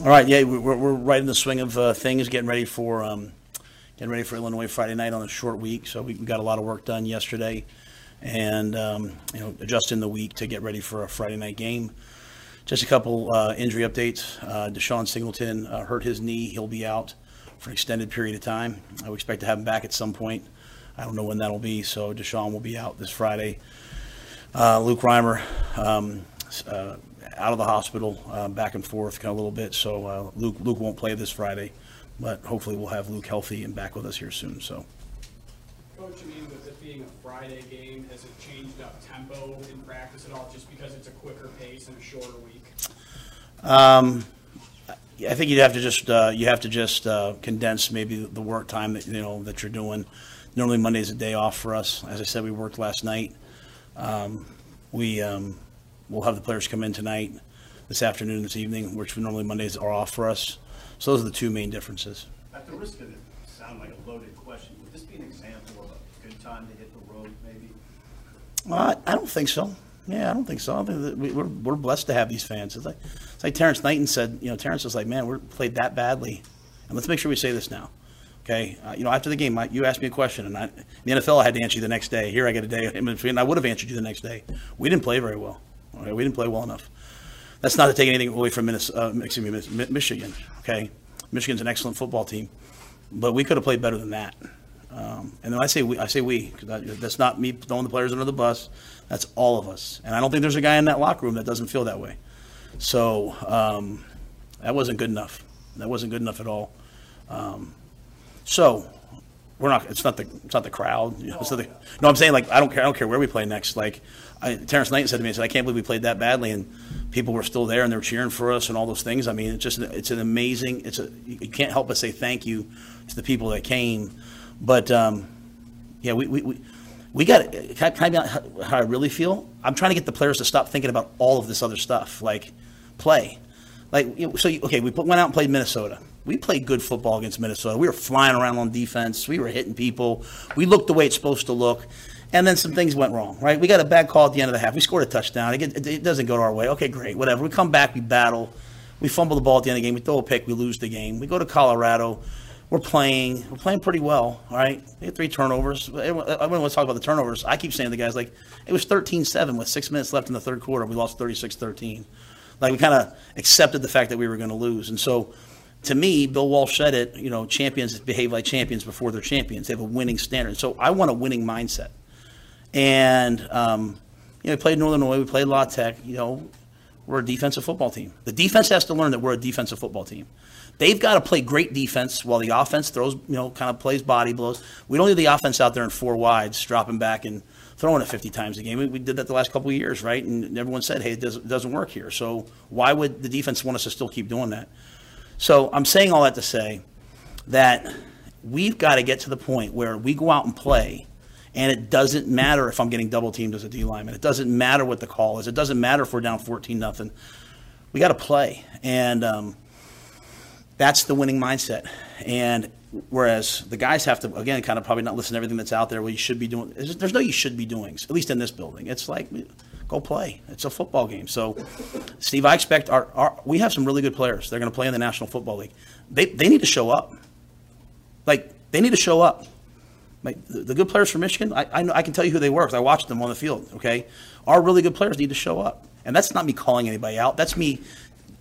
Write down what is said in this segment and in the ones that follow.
All right, yeah, we- we're, we're right in the swing of uh, things, getting ready for um, getting ready for Illinois Friday night on a short week. So we, we got a lot of work done yesterday, and um, you know, adjusting the week to get ready for a Friday night game. Just a couple uh, injury updates. Uh, DeShon Singleton uh, hurt his knee; he'll be out for an extended period of time. I would expect to have him back at some point. I don't know when that'll be. So DeShon will be out this Friday. Uh, Luke Reimer, um, uh, out of the hospital, uh, back and forth kind of a little bit. So uh, Luke Luke won't play this Friday, but hopefully we'll have Luke healthy and back with us here soon. So Coach, I mean, with it being a Friday game, has it changed up tempo in practice at all, just because it's a quicker pace and a shorter week? I think you'd have to just uh, you have to just uh, condense maybe the work time that you know that you're doing. Normally Monday's a day off for us. As I said, we worked last night. Um, we um, we'll have the players come in tonight, this afternoon, this evening, which normally Mondays are off for us. So those are the two main differences. At the risk of it sounding like a loaded question, would this be an example of a good time to hit the road, maybe? Uh, I don't think so. Yeah, I don't think so. I think that we, we're, we're blessed to have these fans. It's like, it's like Terrence Knighton said, you know, Terrence was like, man, we're played that badly. And let's make sure we say this now. Okay. Uh, you know, after the game, I, you asked me a question, and I, in the NFL, I had to answer you the next day. Here, I get a day in between, and I would have answered you the next day. We didn't play very well. Okay? We didn't play well enough. That's not to take anything away from Minnesota, uh, excuse me, Michigan. Okay. Michigan's an excellent football team, but we could have played better than that. Um, and then I say we, I say we, because that, that's not me throwing the players under the bus. That's all of us. And I don't think there's a guy in that locker room that doesn't feel that way. So um, that wasn't good enough. That wasn't good enough at all. Um, so we're not. It's not the. It's not the crowd. You know, the, no, I'm saying like I don't care. I don't care where we play next. Like I, Terrence Knight said to me, he said, "I can't believe we played that badly," and people were still there and they were cheering for us and all those things. I mean, it's just it's an amazing. It's a you can't help but say thank you to the people that came. But um, yeah, we we. we we got can can I how- how I really feel. I'm trying to get the players to stop thinking about all of this other stuff, like play. Like, you know, so you, okay, we put, went out and played Minnesota. We played good football against Minnesota. We were flying around on defense. We were hitting people. We looked the way it's supposed to look. And then some things went wrong, right? We got a bad call at the end of the half. We scored a touchdown. It, get- it doesn't go our way. Okay, great, whatever. We come back, we battle. We fumble the ball at the end of the game. We throw a pick, we lose the game. We go to Colorado. We're playing. We're playing pretty well, all right? We had three turnovers. Everyone, everyone wants to talk about the turnovers. I keep saying to the guys, like, it was 13-7 with six minutes left in the third quarter. We lost 36-13. Like, we kind of accepted the fact that we were going to lose. And so, to me, Bill Walsh said it, you know, champions behave like champions before they're champions. They have a winning standard. So I want a winning mindset. And, um, you know, we played Northern Illinois, we played La Tech, you know, we're a defensive football team. The defense has to learn that we're a defensive football team. They've got to play great defense while the offense throws, you know, kind of plays body blows. We don't need the offense out there in four wides, dropping back and throwing it 50 times a game. We, we did that the last couple of years, right? And everyone said, hey, it doesn't, it doesn't work here. So why would the defense want us to still keep doing that? So I'm saying all that to say that we've got to get to the point where we go out and play, and it doesn't matter if I'm getting double teamed as a D lineman. It doesn't matter what the call is. It doesn't matter if we're down 14 nothing. We got to play, and um, that's the winning mindset. And whereas the guys have to again kind of probably not listen to everything that's out there. What you should be doing. There's no you should be doing. At least in this building, it's like go play. It's a football game. So, Steve, I expect our, our we have some really good players. They're going to play in the National Football League. They they need to show up. Like they need to show up. Like the, good players from Michigan, I, I know I can tell you who they were because I watched them on the field. Okay, our really good players need to show up, and that's not me calling anybody out. That's me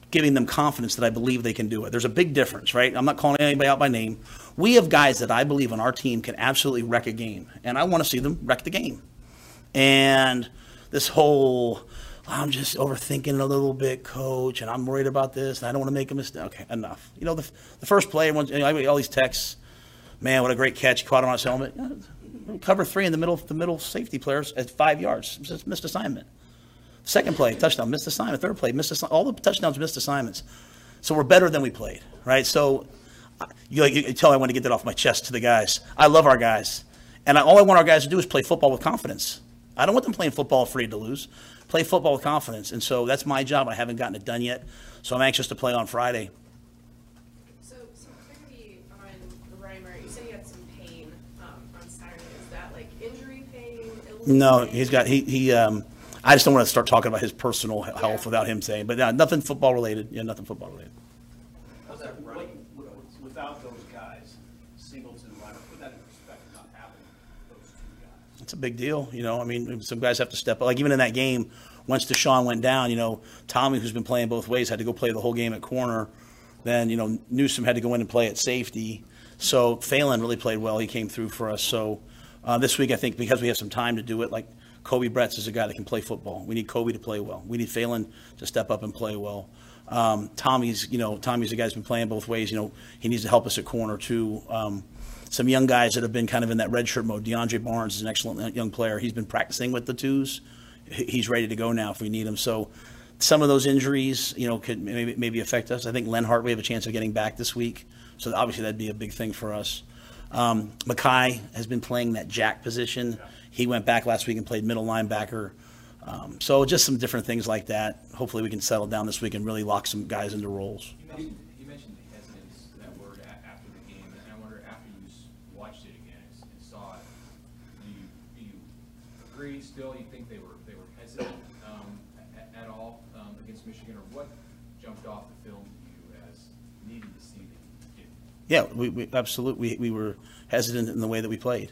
giving them confidence that I believe they can do it. There's a big difference, right? I'm not calling anybody out by name. We have guys that I believe on our team can absolutely wreck a game, and I want to see them wreck the game. And this whole I'm just overthinking a little bit, coach, and I'm worried about this, and I don't want to make a mistake. Okay, enough. You know, the, the first play, I get all these texts. Man, what a great catch! Caught him on his helmet. Uh, cover three in the middle. The middle safety players at five yards. Just missed assignment. Second play, touchdown, missed assignment. Third play, missed assignment. All the touchdowns, missed assignments. So we're better than we played, right? So you, you tell I want to get that off my chest to the guys. I love our guys, and I, all I want our guys to do is play football with confidence. I don't want them playing football afraid to lose. Play football with confidence, and so that's my job. I haven't gotten it done yet, so I'm anxious to play on Friday. So, some clarity on Reimer. You said he had some pain um, on Saturday. Is that like injury pain? No, pain? he's got he he. Um, I just don't want to start talking about his personal he- health without him saying, but uh, nothing football related. Yeah, nothing football related. How's that running? Without those guys, Singleton, Reimer, put that in perspective, not having those two guys. It's a big deal, you know. I mean, some guys have to step up. Like even in that game, once DeShon went down, you know, Tommi, who's been playing both ways, had to go play the whole game at corner. Then you know Newsom had to go in and play at safety. So Phalen really played well. He came through for us. So uh, this week, I think because we have some time to do it, like Koby Bretz is a guy that can play football. We need Kobe to play well. We need Phalen to step up and play well. Um, Tommi's, you know, Tommi's the guy who's been playing both ways. You know, he needs to help us at corner too. Um, some young guys that have been kind of in that red shirt mode. DeAndre Barnes is an excellent young player. He's been practicing with the twos. He's ready to go now if we need him. So some of those injuries, you know, could maybe, maybe affect us. I think Lenhart, we have a chance of getting back this week. So obviously that'd be a big thing for us. Um, Mackay has been playing that jack position. He went back last week and played middle linebacker. Um, so just some different things like that. Hopefully we can settle down this week and really lock some guys into roles. You mentioned, that word after the game, and I wonder after you watched it again and saw it, you, do you agree still, you think Yeah, we, we absolutely we, we were hesitant in the way that we played.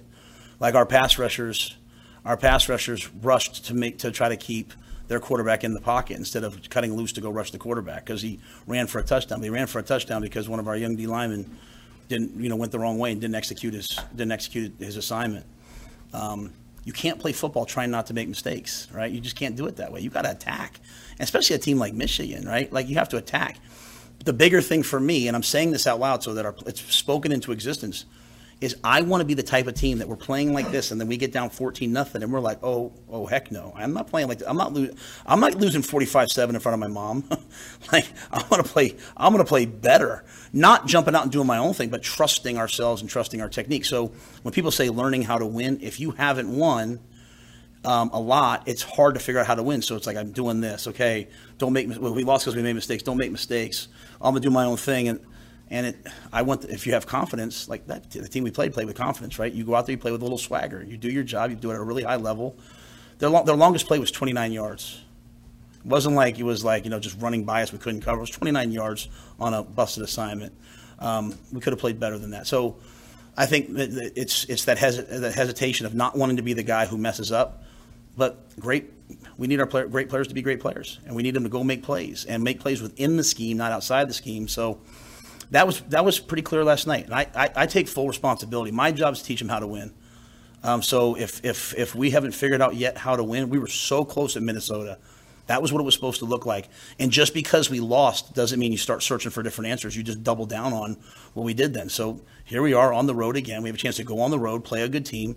Like our pass rushers, our pass rushers rushed to make to try to keep their quarterback in the pocket instead of cutting loose to go rush the quarterback because he ran for a touchdown. He ran for a touchdown because one of our young D linemen didn't you know went the wrong way and didn't execute his didn't execute his assignment. Um, you can't play football trying not to make mistakes, right? You just can't do it that way. You got to attack, and especially a team like Michigan, right? Like you have to attack. The bigger thing for me, and I'm saying this out loud so that our, it's spoken into existence, is I want to be the type of team that we're playing like this, and then we get down 14 nothing, and we're like, oh, oh, heck no, I'm not playing like that. I'm not losing. I'm not losing 45 seven in front of my mom. like I want to play. I'm going to play better, not jumping out and doing my own thing, but trusting ourselves and trusting our technique. So when people say learning how to win, if you haven't won um, a lot, it's hard to figure out how to win. So it's like I'm doing this. Okay, don't make. Well, we lost because we made mistakes. Don't make mistakes. I'm gonna do my own thing, and and it. I want if you have confidence, like that. The team we played played with confidence, right? You go out there, you play with a little swagger. You do your job. You do it at a really high level. Their their longest play was 29 yards. It wasn't like it was like you know just running by us we couldn't cover. It was 29 yards on a busted assignment. Um, we could have played better than that. So I think it's it's that, that hesitation of not wanting to be the guy who messes up. But great, we need our player, great players to be great players, and we need them to go make plays and make plays within the scheme, not outside the scheme. So that was that was pretty clear last night, and I, I, I take full responsibility. My job is to teach them how to win. Um, so if if if we haven't figured out yet how to win, we were so close at Minnesota. That was what it was supposed to look like. And just because we lost doesn't mean you start searching for different answers. You just double down on what we did then. So here we are on the road again. We have a chance to go on the road, play a good team.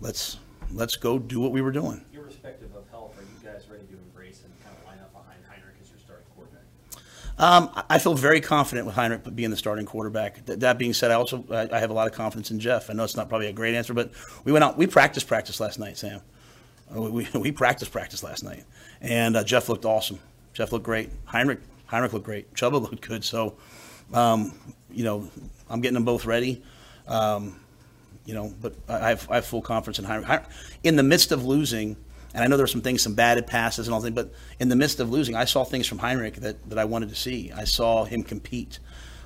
Let's let's go do what we were doing. Irrespective of health, are you guys ready to embrace and kind of line up behind Heinrich as your starting quarterback? Um, I- feel very confident with Heinrich being the starting quarterback. Th- That being said, I also I I have a lot of confidence in Jeff. I know it's not probably a great answer, but we went out. We practiced practice last night, Sam. Uh, We, we, we practiced practice last night, and uh, Jeff looked awesome. Jeff looked great. Heinrich Heinrich looked great. Chubba looked good. So, um, you know, I'm getting them both ready. Um, you know, but I have, I have full confidence in Heinrich. In the midst of losing, and I know there were some things, some batted passes and all things, but in the midst of losing, I saw things from Heinrich that, that I wanted to see. I saw him compete.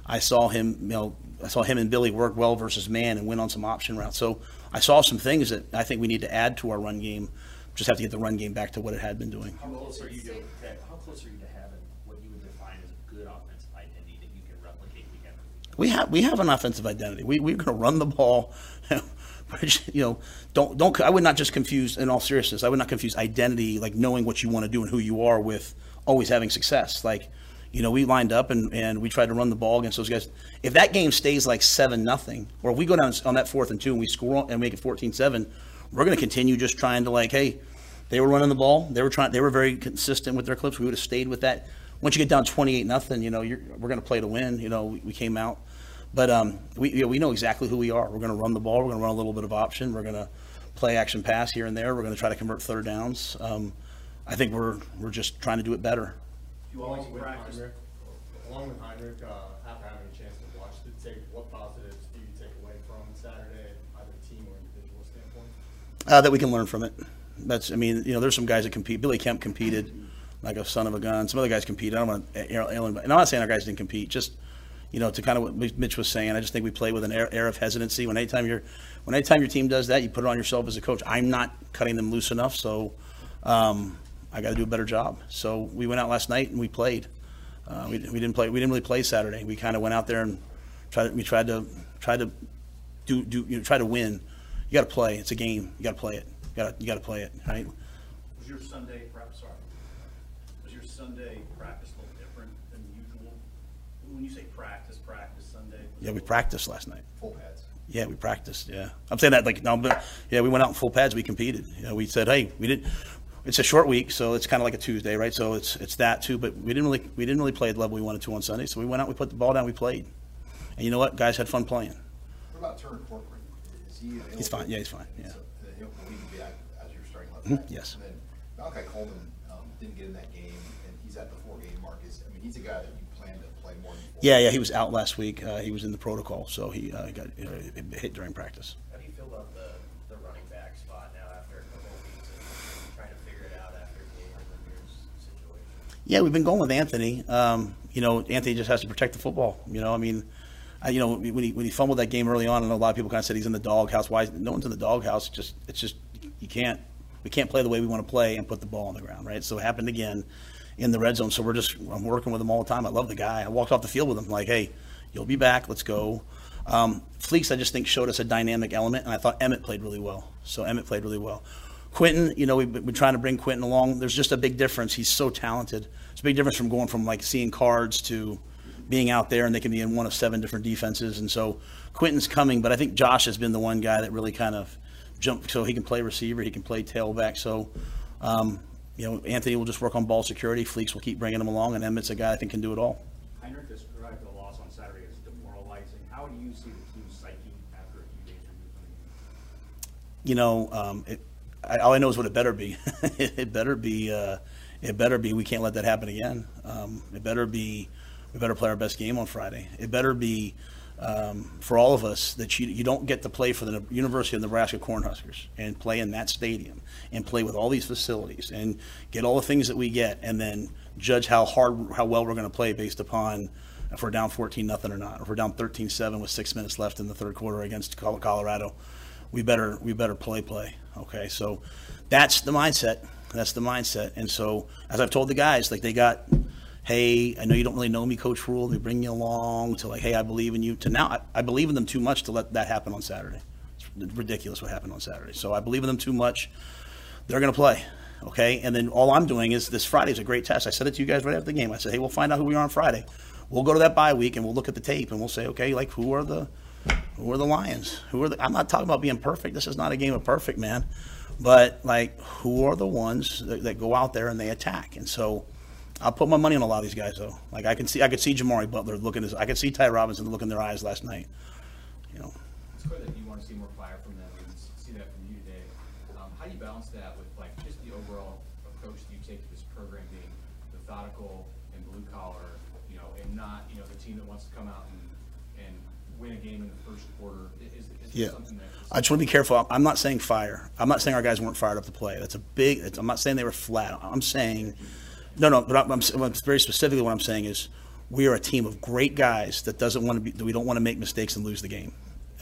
I saw him, you know, I saw him and Billy work well versus man and win on some option routes. So I saw some things that I think we need to add to our run game. Just have to get the run game back to what it had been doing. How close are you to, how close are you to having what you would define as a good offensive identity that you can replicate week after week? We have we have an offensive identity. We we're going to run the ball. Which, you know, don't don't. I would not just confuse. In all seriousness, I would not confuse identity, like knowing what you want to do and who you are, with always having success. Like, you know, we lined up and, and we tried to run the ball against those guys. If that game stays like seven nothing, or if we go down on that fourth and two and we score and make it 14-7, we're going to continue just trying to like, hey, they were running the ball. They were trying. They were very consistent with their clips. We would have stayed with that. Once you get down twenty-eight nothing, you know, we're going to play to win. You know, we, we came out, but um, we you know, we know exactly who we are. We're going to run the ball. We're going to run a little bit of option. We're going to play action pass here and there. We're going to try to convert third downs. Um, I think we're we're just trying to do it better. You Along with practice. Heinrich, along with Heinrich, uh, after having a chance to watch the tape, what positives do you take away from Saturday, either team or individual standpoint? uh, that we can learn from it. That's, I mean, you know, there's some guys that compete. Billy Kemp competed like a son of a gun. Some other guys competed. I don't want to, you know, and I'm not saying our guys didn't compete. Just, you know, to kind of what Mitch was saying, I just think we play with an air, air of hesitancy. When anytime you're, when anytime your team does that, you put it on yourself as a coach. I'm not cutting them loose enough, so um, I got to do a better job. So we went out last night and we played. Uh, we, we didn't play. We didn't really play Saturday. We kind of went out there and tried. We tried to tried to do do you know, try to win. You got to play. It's a game. You got to play it. You got you got to play it. Right? Was your Sunday prep, sorry, was your Sunday practice a little different than usual? When you say practice, practice Sunday? Yeah, we practiced last night. Full pads. Yeah, we practiced. Yeah, I'm saying that like no, but yeah, we went out in full pads. We competed. You know, we said, hey, we didn't. It's a short week, so it's kind of like a Tuesday, right? So it's it's that too. But we didn't really we didn't really play at the level we wanted to on Sunday. So we went out, we put the ball down, we played, and you know what? Guys had fun playing. What about Turner Corcoran? Is he available? He's fine. Yeah, he's fine. Yeah. So, uh, He'll, he can be act- as your starting left Mhm, yes. And then Malachi Coleman, um, didn't get in that game, and he's at the four-game mark. Is, I mean, he's a guy that you plan to play more than four. Yeah, yeah, he was out last week. Uh, he was in the protocol, so he uh, got uh, hit during practice. How do you feel about the, the running back spot now after a couple of weeks and trying to figure it out after Lemaire's situation? Yeah, we've been going with Anthony. Um, you know, Anthony just has to protect the football. You know, I mean, I, you know, when he when he fumbled that game early on, know a lot of people kind of said he's in the doghouse. Why? No one's in the doghouse. It's just it's just you can't we can't play the way we want to play and put the ball on the ground, right? So it happened again in the red zone. So we're just I'm working with him all the time. I love the guy. I walked off the field with him like, hey, you'll be back. Let's go. Um, Fleeks, I just think showed us a dynamic element, and I thought Emmett played really well. So Emmett played really well. Quentin, you know, we've been trying to bring Quentin along. There's just a big difference. He's so talented. It's a big difference from going from like seeing cards to being out there, and they can be in one of seven different defenses. And so Quentin's coming, but I think Josh has been the one guy that really kind of jumped. So he can play receiver, he can play tailback. So, um, you know, Anthony will just work on ball security. Fleeks will keep bringing him along, and Emmett's a guy I think can do it all. Heinrich described the loss on Saturday as demoralizing. How do you see the team's psyche after a few days from you know, um, it, I, all I know is what it better be. it better be. Uh, it better be. We can't let that happen again. Um, it better be. We better play our best game on Friday. It better be um, for all of us that you, you don't get to play for the University of Nebraska Cornhuskers and play in that stadium and play with all these facilities and get all the things that we get and then judge how hard, how well we're going to play based upon if we're down 14 nothing or not. Or if we're down 13-7 with six minutes left in the third quarter against Colorado, we better we better play play. Okay, so that's the mindset. That's the mindset. And so as I've told the guys, like they got, hey, I know you don't really know me, Coach Rhule. They bring you along to like, hey, I believe in you. To now, I, I believe in them too much to let that happen on Saturday. It's ridiculous what happened on Saturday. So I believe in them too much. They're going to play. Okay, and then all I'm doing is this Friday is a great test. I said it to you guys right after the game. I said, hey, we'll find out who we are on Friday. We'll go to that bye week and we'll look at the tape and we'll say, okay, like who are the who are the Lions? Who are the? I'm not talking about being perfect. This is not a game of perfect, man. But like, who are the ones that, that go out there and they attack? And so, I'll put my money on a lot of these guys, though. Like I can see, I could see Jimari Butler looking. His, I could see Ty Robinson look in their eyes last night. You know, It's clear that you want to see more fire from them and see that from you today. Um, how do you balance that with like just the overall approach that you take to this program being methodical and blue collar, you know, and not, you know, the team that wants to come out and, and win a game in the first quarter? I- Is, is Yeah. something that? I just want to be careful. I'm not saying fire. I'm not saying our guys weren't fired up to play. That's a big. I'm not saying they were flat. I'm saying, no, no. But I'm, I'm, very specifically what I'm saying is, we are a team of great guys that doesn't want to be. We don't want to make mistakes and lose the game.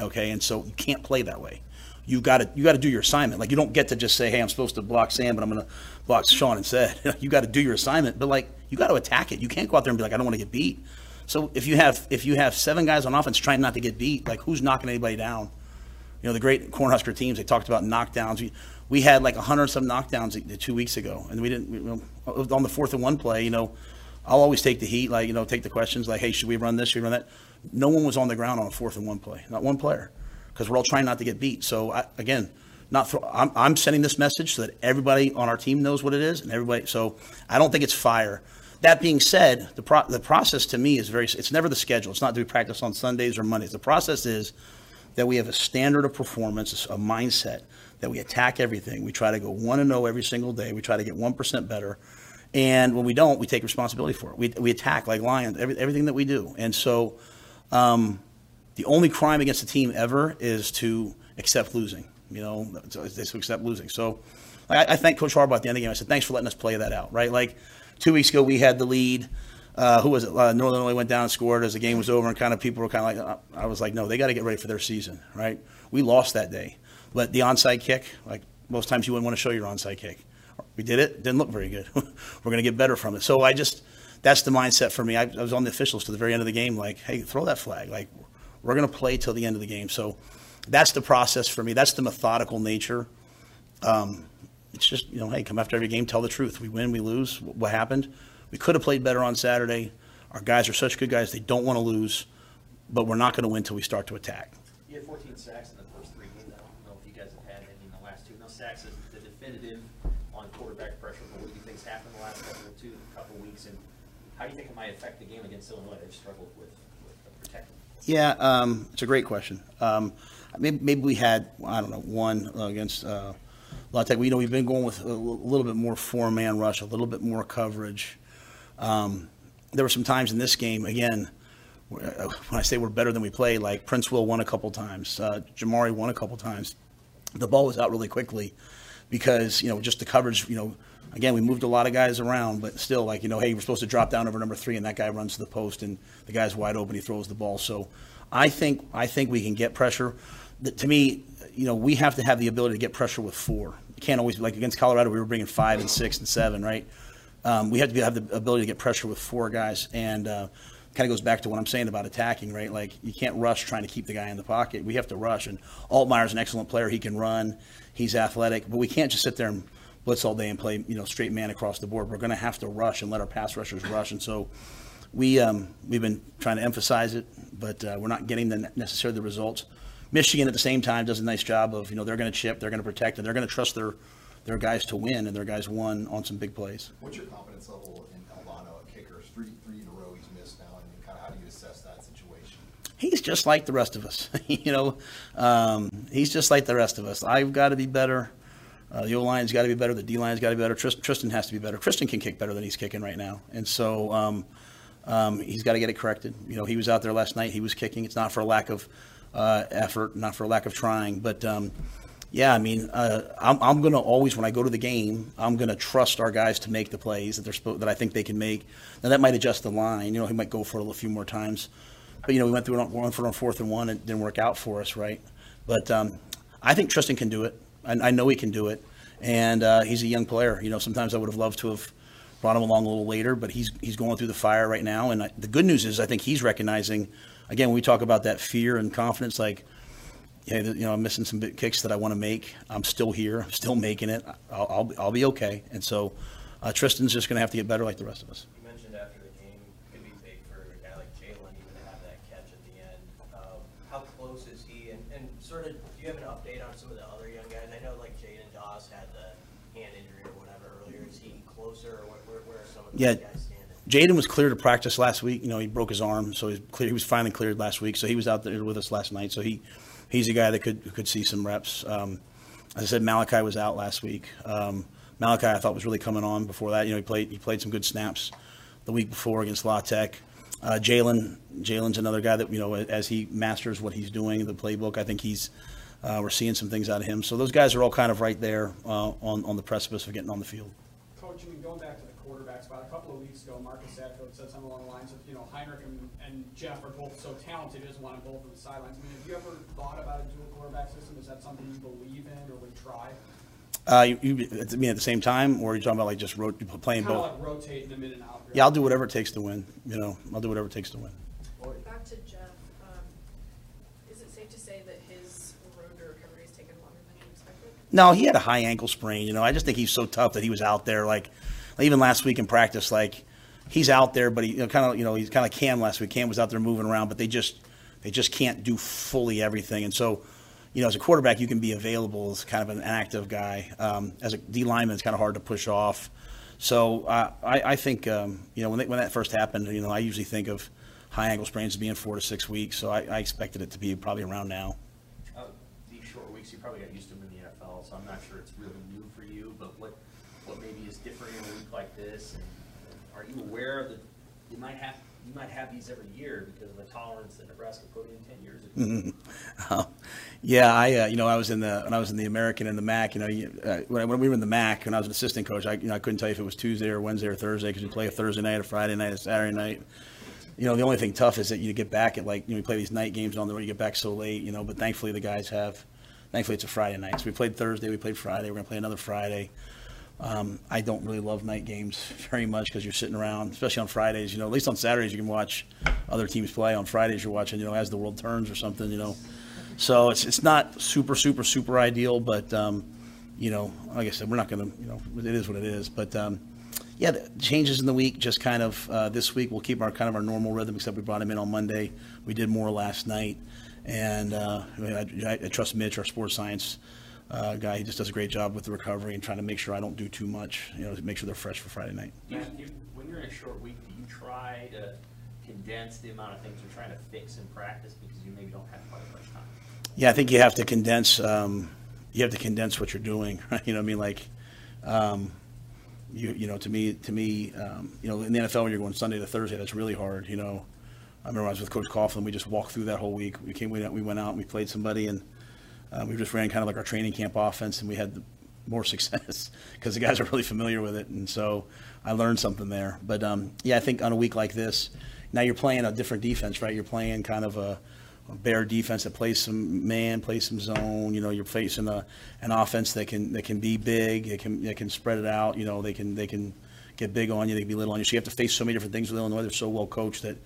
Okay, and so you can't play that way. You got to you got to do your assignment. Like you don't get to just say, "Hey, I'm supposed to block Sam, but I'm going to block Sean instead." you got to do your assignment, but like you got to attack it. You can't go out there and be like, "I don't want to get beat." So if you have if you have seven guys on offense trying not to get beat, like who's knocking anybody down? You know, the great Cornhusker teams, they talked about knockdowns. We, had like 100 some knockdowns two weeks ago, and we didn't, you know, on the fourth and one play, you know, I'll always take the heat, like, you know, take the questions like, hey, should we run this, should we run that? No one was on the ground on a fourth and one play, not one player, because we're all trying not to get beat. So, I, again, not I'm, I'm sending this message so that everybody on our team knows what it is, and everybody, so I don't think it's fire. That being said, the, pro, the process to me is very, it's never the schedule. It's not do we practice on Sundays or Mondays. The process is, that we have a standard of performance, a mindset that we attack everything. We try to go one and zero every single day. We try to get one percent better, and when we don't, we take responsibility for it. We, we attack like lions, every, everything that we do. And so, um, the only crime against a team ever is to accept losing. You know, to accept losing. So, I, I thank Coach Harbaugh at the end of the game. I said, "Thanks for letting us play that out." Right, like two weeks ago, we had the lead. uh, who was it? Uh, Northern Illinois went down and scored as the game was over, and kind of people were kind of like, uh, I was like, no, they got to get ready for their season, right? We lost that day, but the onside kick, like most times, you wouldn't want to show your onside kick. We did it, didn't look very good. we're going to get better from it. So I just, that's the mindset for me. I, I was on the officials to the very end of the game, like, hey, throw that flag. Like, we're going to play till the end of the game. So that's the process for me. That's the methodical nature. Um, it's just, you know, hey, come after every game, tell the truth. We win, we lose. What happened? We could have played better on Saturday. Our guys are such good guys, they don't want to lose, but we're not going to win until we start to attack. You had fourteen sacks in the first three games. I don't know if you guys have had any in sacks is the definitive on quarterback pressure, but what do you think's happened the last couple of two, couple of weeks? And how do you think it might affect the game against Illinois? They've struggled with, with protecting. Yeah, um, it's a great question. Um, maybe, maybe we had, I don't know, one uh, against uh, La Tech. We know we've been going with a little bit more four-man rush, a little bit more coverage. Um, there were some times in this game, again, uh, when I say we're better than we play, like Princewill won a couple times, uh, Jimari won a couple times. The ball was out really quickly because, you know, just the coverage, you know, again, we moved a lot of guys around, but still, like, you know, hey, we're supposed to drop down over number three, and that guy runs to the post, and the guy's wide open, he throws the ball. So I think, I think we can get pressure. The- To me, you know, we have to have the ability to get pressure with four. You can't always, like against Colorado, we were bringing five and six and seven, right? Um, we have to be, have the ability to get pressure with four guys, and uh, kind of goes back to what I'm saying about attacking, right? Like you can't rush trying to keep the guy in the pocket. We have to rush, and Altmyer's an excellent player. He can run, he's athletic, but we can't just sit there and blitz all day and play, you know, straight man across the board. We're going to have to rush and let our pass rushers rush, and so we um, we've been trying to emphasize it, but uh, we're not getting the necessarily the results. Michigan at the same time does a nice job of you know they're going to chip, they're going to protect, and they're going to trust their their guys to win, and their guys won on some big plays. What's your confidence level in Alvano at kickers? Three, three in a row he's missed now, and kind of how do you assess that situation? He's just like the rest of us. you know, um, he's just like the rest of us. I've got to be better. Uh, the O line's got to be better. The D line's got to be better. Trist- Tristan has to be better. Tristan can kick better than he's kicking right now, and so um, um, he's got to get it corrected. You know, he was out there last night. He was kicking. It's not for a lack of uh, effort, not for a lack of trying, but. Um, yeah, I mean, uh, I'm, I'm going to always, when I go to the game, I'm going to trust our guys to make the plays that they're supposed, that I think they can make. Now that might adjust the line. You know, he might go for it a few more times, but you know, we went through one for on fourth and one, and it didn't work out for us, right? But um, I think Tristan can do it. I, I know he can do it, and uh, he's a young player. You know, sometimes I would have loved to have brought him along a little later, but he's he's going through the fire right now. And I, the good news is, I think he's recognizing. Again, when we talk about that fear and confidence, like yeah, you know, I'm missing some big kicks that I want to make. I'm still here. I'm still making it. I'll, I'll, I'll be okay. And so uh, Tristan's just going to have to get better like the rest of us. You mentioned after the game, it could be big for a guy like Jalen even to have that catch at the end. Um, How close is he? And, and sort of, do you have an update on some of the other young guys? I know like Jaidyn Doss had the hand injury or whatever earlier. Is he closer or where, where- where are some of Yeah. Jaidyn was clear to practice last week. You know, he broke his arm, so he's clear. He was finally cleared last week, so he was out there with us last night. So he, he's a guy that could could see some reps. Um, as I said, Malachi was out last week. Um, Malachi, I thought was really coming on before that. You know, he played he played some good snaps the week before against La Tech. Uh, Jalen, Jalen's another guy that you know as he masters what he's doing, in the playbook. I think he's uh, we're seeing some things out of him. So those guys are all kind of right there uh, on on the precipice of getting on the field. Coach, I mean, going back to the quarterback spot, a couple of weeks ago, Marcus Satterfield said something along the lines of, you know, Heinrich and, and Jeff are both so talented, he doesn't want them both on the sidelines. I mean, have you ever thought about a dual quarterback system? Is that something you believe in or would try? Uh, you, you, I mean, at the same time, or are you talking about like just ro- playing Kind of both? like rotating them in and out. Yeah, I'll do whatever it takes to win. You know, I'll do whatever it takes to win. Back to Jeff, um, is it safe to say that his road to recovery has taken longer than you expected? No, he had a high ankle sprain. You know, I just think he's so tough that he was out there. Like, even last week in practice, like he's out there, but he you know, kind of, you know, he's kind of Cam last week. Cam was out there moving around, but they just, they just can't do fully everything. And so, you know, as a quarterback, you can be available as kind of an active guy. Um, as a D lineman, it's kind of hard to push off. So uh, I, I think, um, you know, when, they, when that first happened, you know, I usually think of high ankle sprains being four to six weeks. So I, I expected it to be probably around now. Uh, These short weeks, you probably got used to them in the NFL, so I'm not sure it's really new for you, but what, what maybe is different in a week like this? And Are you aware that you might have, you might have these every year because of the tolerance that Nebraska put in ten years ago. Oh, yeah, I uh, you know I was in the when I was in the American and the MAC. You know, you, uh, when, when we were in the MAC, when I was an assistant coach, I you know I couldn't tell you if it was Tuesday or Wednesday or Thursday because we play a Thursday night, a Friday night, a Saturday night. You know, the only thing tough is that you get back at like you know we play these night games on the road. You get back so late, you know. But thankfully the guys have. Thankfully it's a Friday night. So we played Thursday, we played Friday. We're gonna play another Friday. Um, I don't really love night games very much because you're sitting around, especially on Fridays. You know, at least on Saturdays you can watch other teams play. On Fridays you're watching, you know, as the world turns or something. You know, so it's it's not super super super ideal, but um, you know, like I said, we're not going to, you know, it is what it is. But um, yeah, changes in the week. Just kind of uh, this week we'll keep our kind of our normal rhythm, except we brought him in on Monday. We did more last night, and uh, I, I, I trust Mitch, our sports science uh, guy. He just does a great job with the recovery and trying to make sure I don't do too much. You know, to make sure they're fresh for Friday night. Matt, you, when you're in a short week, do you try to condense the amount of things you're trying to fix in practice because you maybe don't have quite as much time? Yeah, I think you have to condense. Um, you have to condense what you're doing. Right? You know, what I mean, like, um, you you know, to me, to me, um, you know, in the NFL when you're going Sunday to Thursday, that's really hard. You know, I remember I was with Coach Coughlin. We just walked through that whole week. We came, we, we went out and we played somebody, and uh, we just ran kind of like our training camp offense, and we had more success because the guys are really familiar with it, and so I learned something there. But um, yeah, I think on a week like this, now you're playing a different defense, right? You're playing kind of a, a bear defense that plays some man, plays some zone. You know, you're facing a, an offense that can that can be big, it can they can spread it out. You know, they can they can get big on you, they can be little on you. So you have to face so many different things with Illinois. They're so well coached that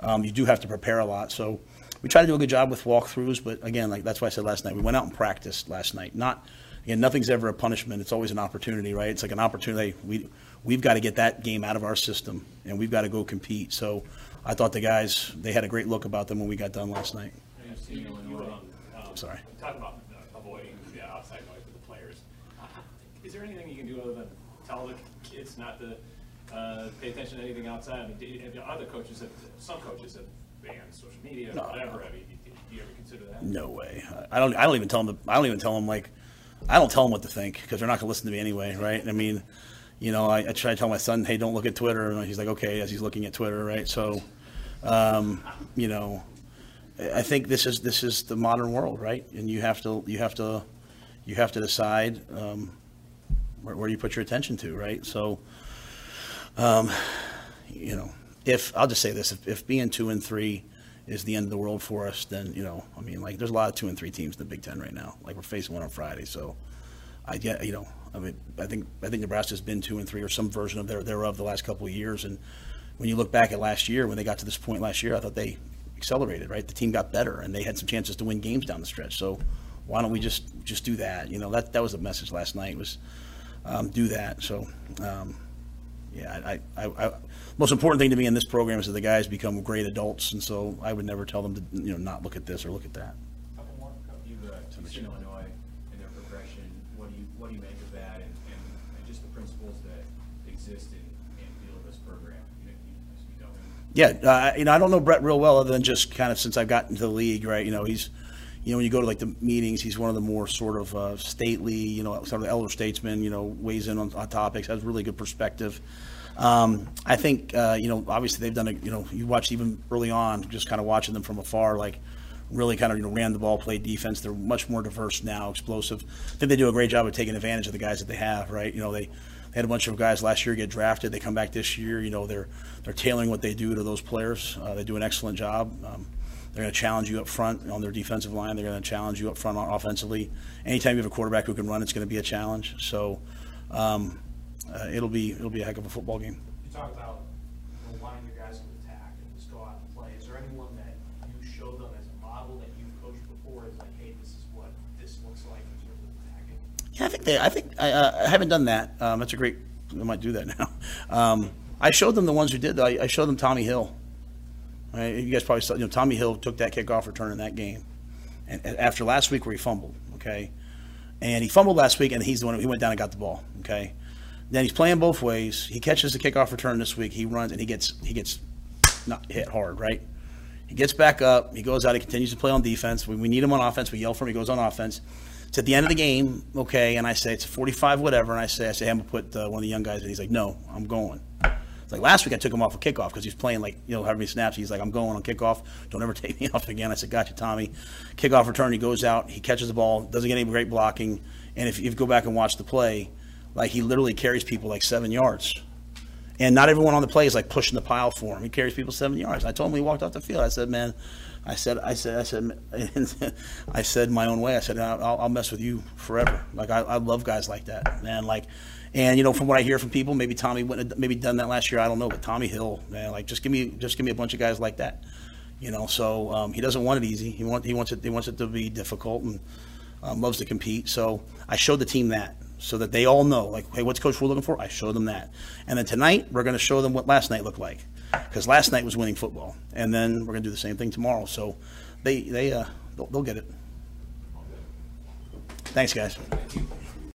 um, you do have to prepare a lot. So we try to do a good job with walkthroughs, but again, like that's why I said last night, we went out and practiced last night. Not again, nothing's ever a punishment. It's always an opportunity, right? It's like an opportunity. We we've got to get that game out of our system, and we've got to go compete. So I thought the guys they had a great look about them when we got done last night. Um, Sorry. Talk about uh, avoiding the outside noise with the players. Is there anything you can do other than tell the kids not to uh, pay attention to anything outside? I mean, other coaches have, some coaches have banned social media, No. whatever. I mean, do do you ever consider that? No way. I don't. I don't even tell them. I don't even tell them like. I don't tell them what to think because they're not going to listen to me anyway, right? I mean, you know, I, I try to tell my son, "Hey, don't look at Twitter," and he's like, "Okay," as he's looking at Twitter, right? So, um, you know, I I think this is this is the modern world, right? And you have to you have to you have to decide um, where, where you put your attention to, right? So, um, you know, if I'll just say this: if, if being two and three is the end of the world for us, then you know, I mean, like there's a lot of two and three teams in the Big Ten right now. Like we're facing one on Friday, so I get, you know, I mean, I think I think Nebraska's been two and three or some version of their thereof the last couple of years, and when you look back at last year, when they got to this point last year, I thought they accelerated, right? The team got better, and they had some chances to win games down the stretch. So why don't we just just do that? You know, that that was the message last night was um, do that. So. Um, yeah, I, I, I, most important thing to me in this program is that the guys become great adults, and so I would never tell them to, you know, not look at this or look at that. Couple more. You've, uh, you've Illinois and their progression. What do you, what do you make of that and, and and just the principles that exist in, in field of this program? You know, you, you don't. Yeah, uh, you know, I don't know Bret real well, other than just kind of since I've gotten to the league, right? You know, he's, you know, when you go to like the meetings, he's one of the more sort of uh, stately, you know, sort of elder statesman, you know, weighs in on, on topics, has really good perspective. Um, I think, uh, you know, obviously they've done a, you know, you watched even early on, just kind of watching them from afar, like really kind of, you know, ran the ball, played defense. They're much more diverse now, explosive. I think they do a great job of taking advantage of the guys that they have, right? You know, they, they had a bunch of guys last year get drafted. They come back this year. You know, they're they're tailoring what they do to those players. Uh, they do an excellent job. Um, they're going to challenge you up front on their defensive line. They're going to challenge you up front offensively. Anytime you have a quarterback who can run, it's going to be a challenge. So um, uh, it'll be it'll be a heck of a football game. You talk about you know, wanting your guys to attack and just go out and play. Is there anyone that you showed them as a model that you've coached before is like, hey, this is what this looks like in terms of attacking? Yeah, I think they. I think I, uh, I haven't done that. Um, that's a great. I might do that now. Um, I showed them the ones who did. I, I showed them Tommi Hill. Right? You guys probably saw. You know, Tommi Hill took that kickoff return in that game, and, and after last week where he fumbled. Okay, and he fumbled last week, and he's the one. He went down and got the ball. Okay, then he's playing both ways. He catches the kickoff return this week. He runs and he gets he gets not hit hard. Right. He gets back up. He goes out. He continues to play on defense. When we need him on offense, we yell for him. He goes on offense. It's at the end of the game, okay, and I say it's 45, whatever, and I say, I say, I'm gonna put uh, one of the young guys in. He's like, no, I'm going. It's like last week I took him off a kickoff because he's playing like, you know, however many snaps. He's like, I'm going on kickoff. Don't ever take me off again. I said, Gotcha, Tommi. Kickoff return, he goes out, he catches the ball, doesn't get any great blocking. And if, if you go back and watch the play, like he literally carries people like seven yards. And not everyone on the play is like pushing the pile for him. He carries people seven yards. I told him he walked off the field. I said, "Man, I said, I said, I said, I said my own way. I said, I'll, I'll mess with you forever. Like I, I love guys like that, man. Like, and you know, from what I hear from people, maybe Tommi wouldn't maybe done that last year. I don't know, but Tommi Hill, man, like just give me, just give me a bunch of guys like that. You know, so um, he doesn't want it easy. He want, he wants it, he wants it to be difficult and um, loves to compete. So I showed the team that so that they all know, like, hey, what's Coach Wu looking for? I showed them that. And then tonight, we're going to show them what last night looked like. Because last night was winning football. And then we're going to do the same thing tomorrow. So they, they, uh, they'll, they'll get it. Thanks, guys.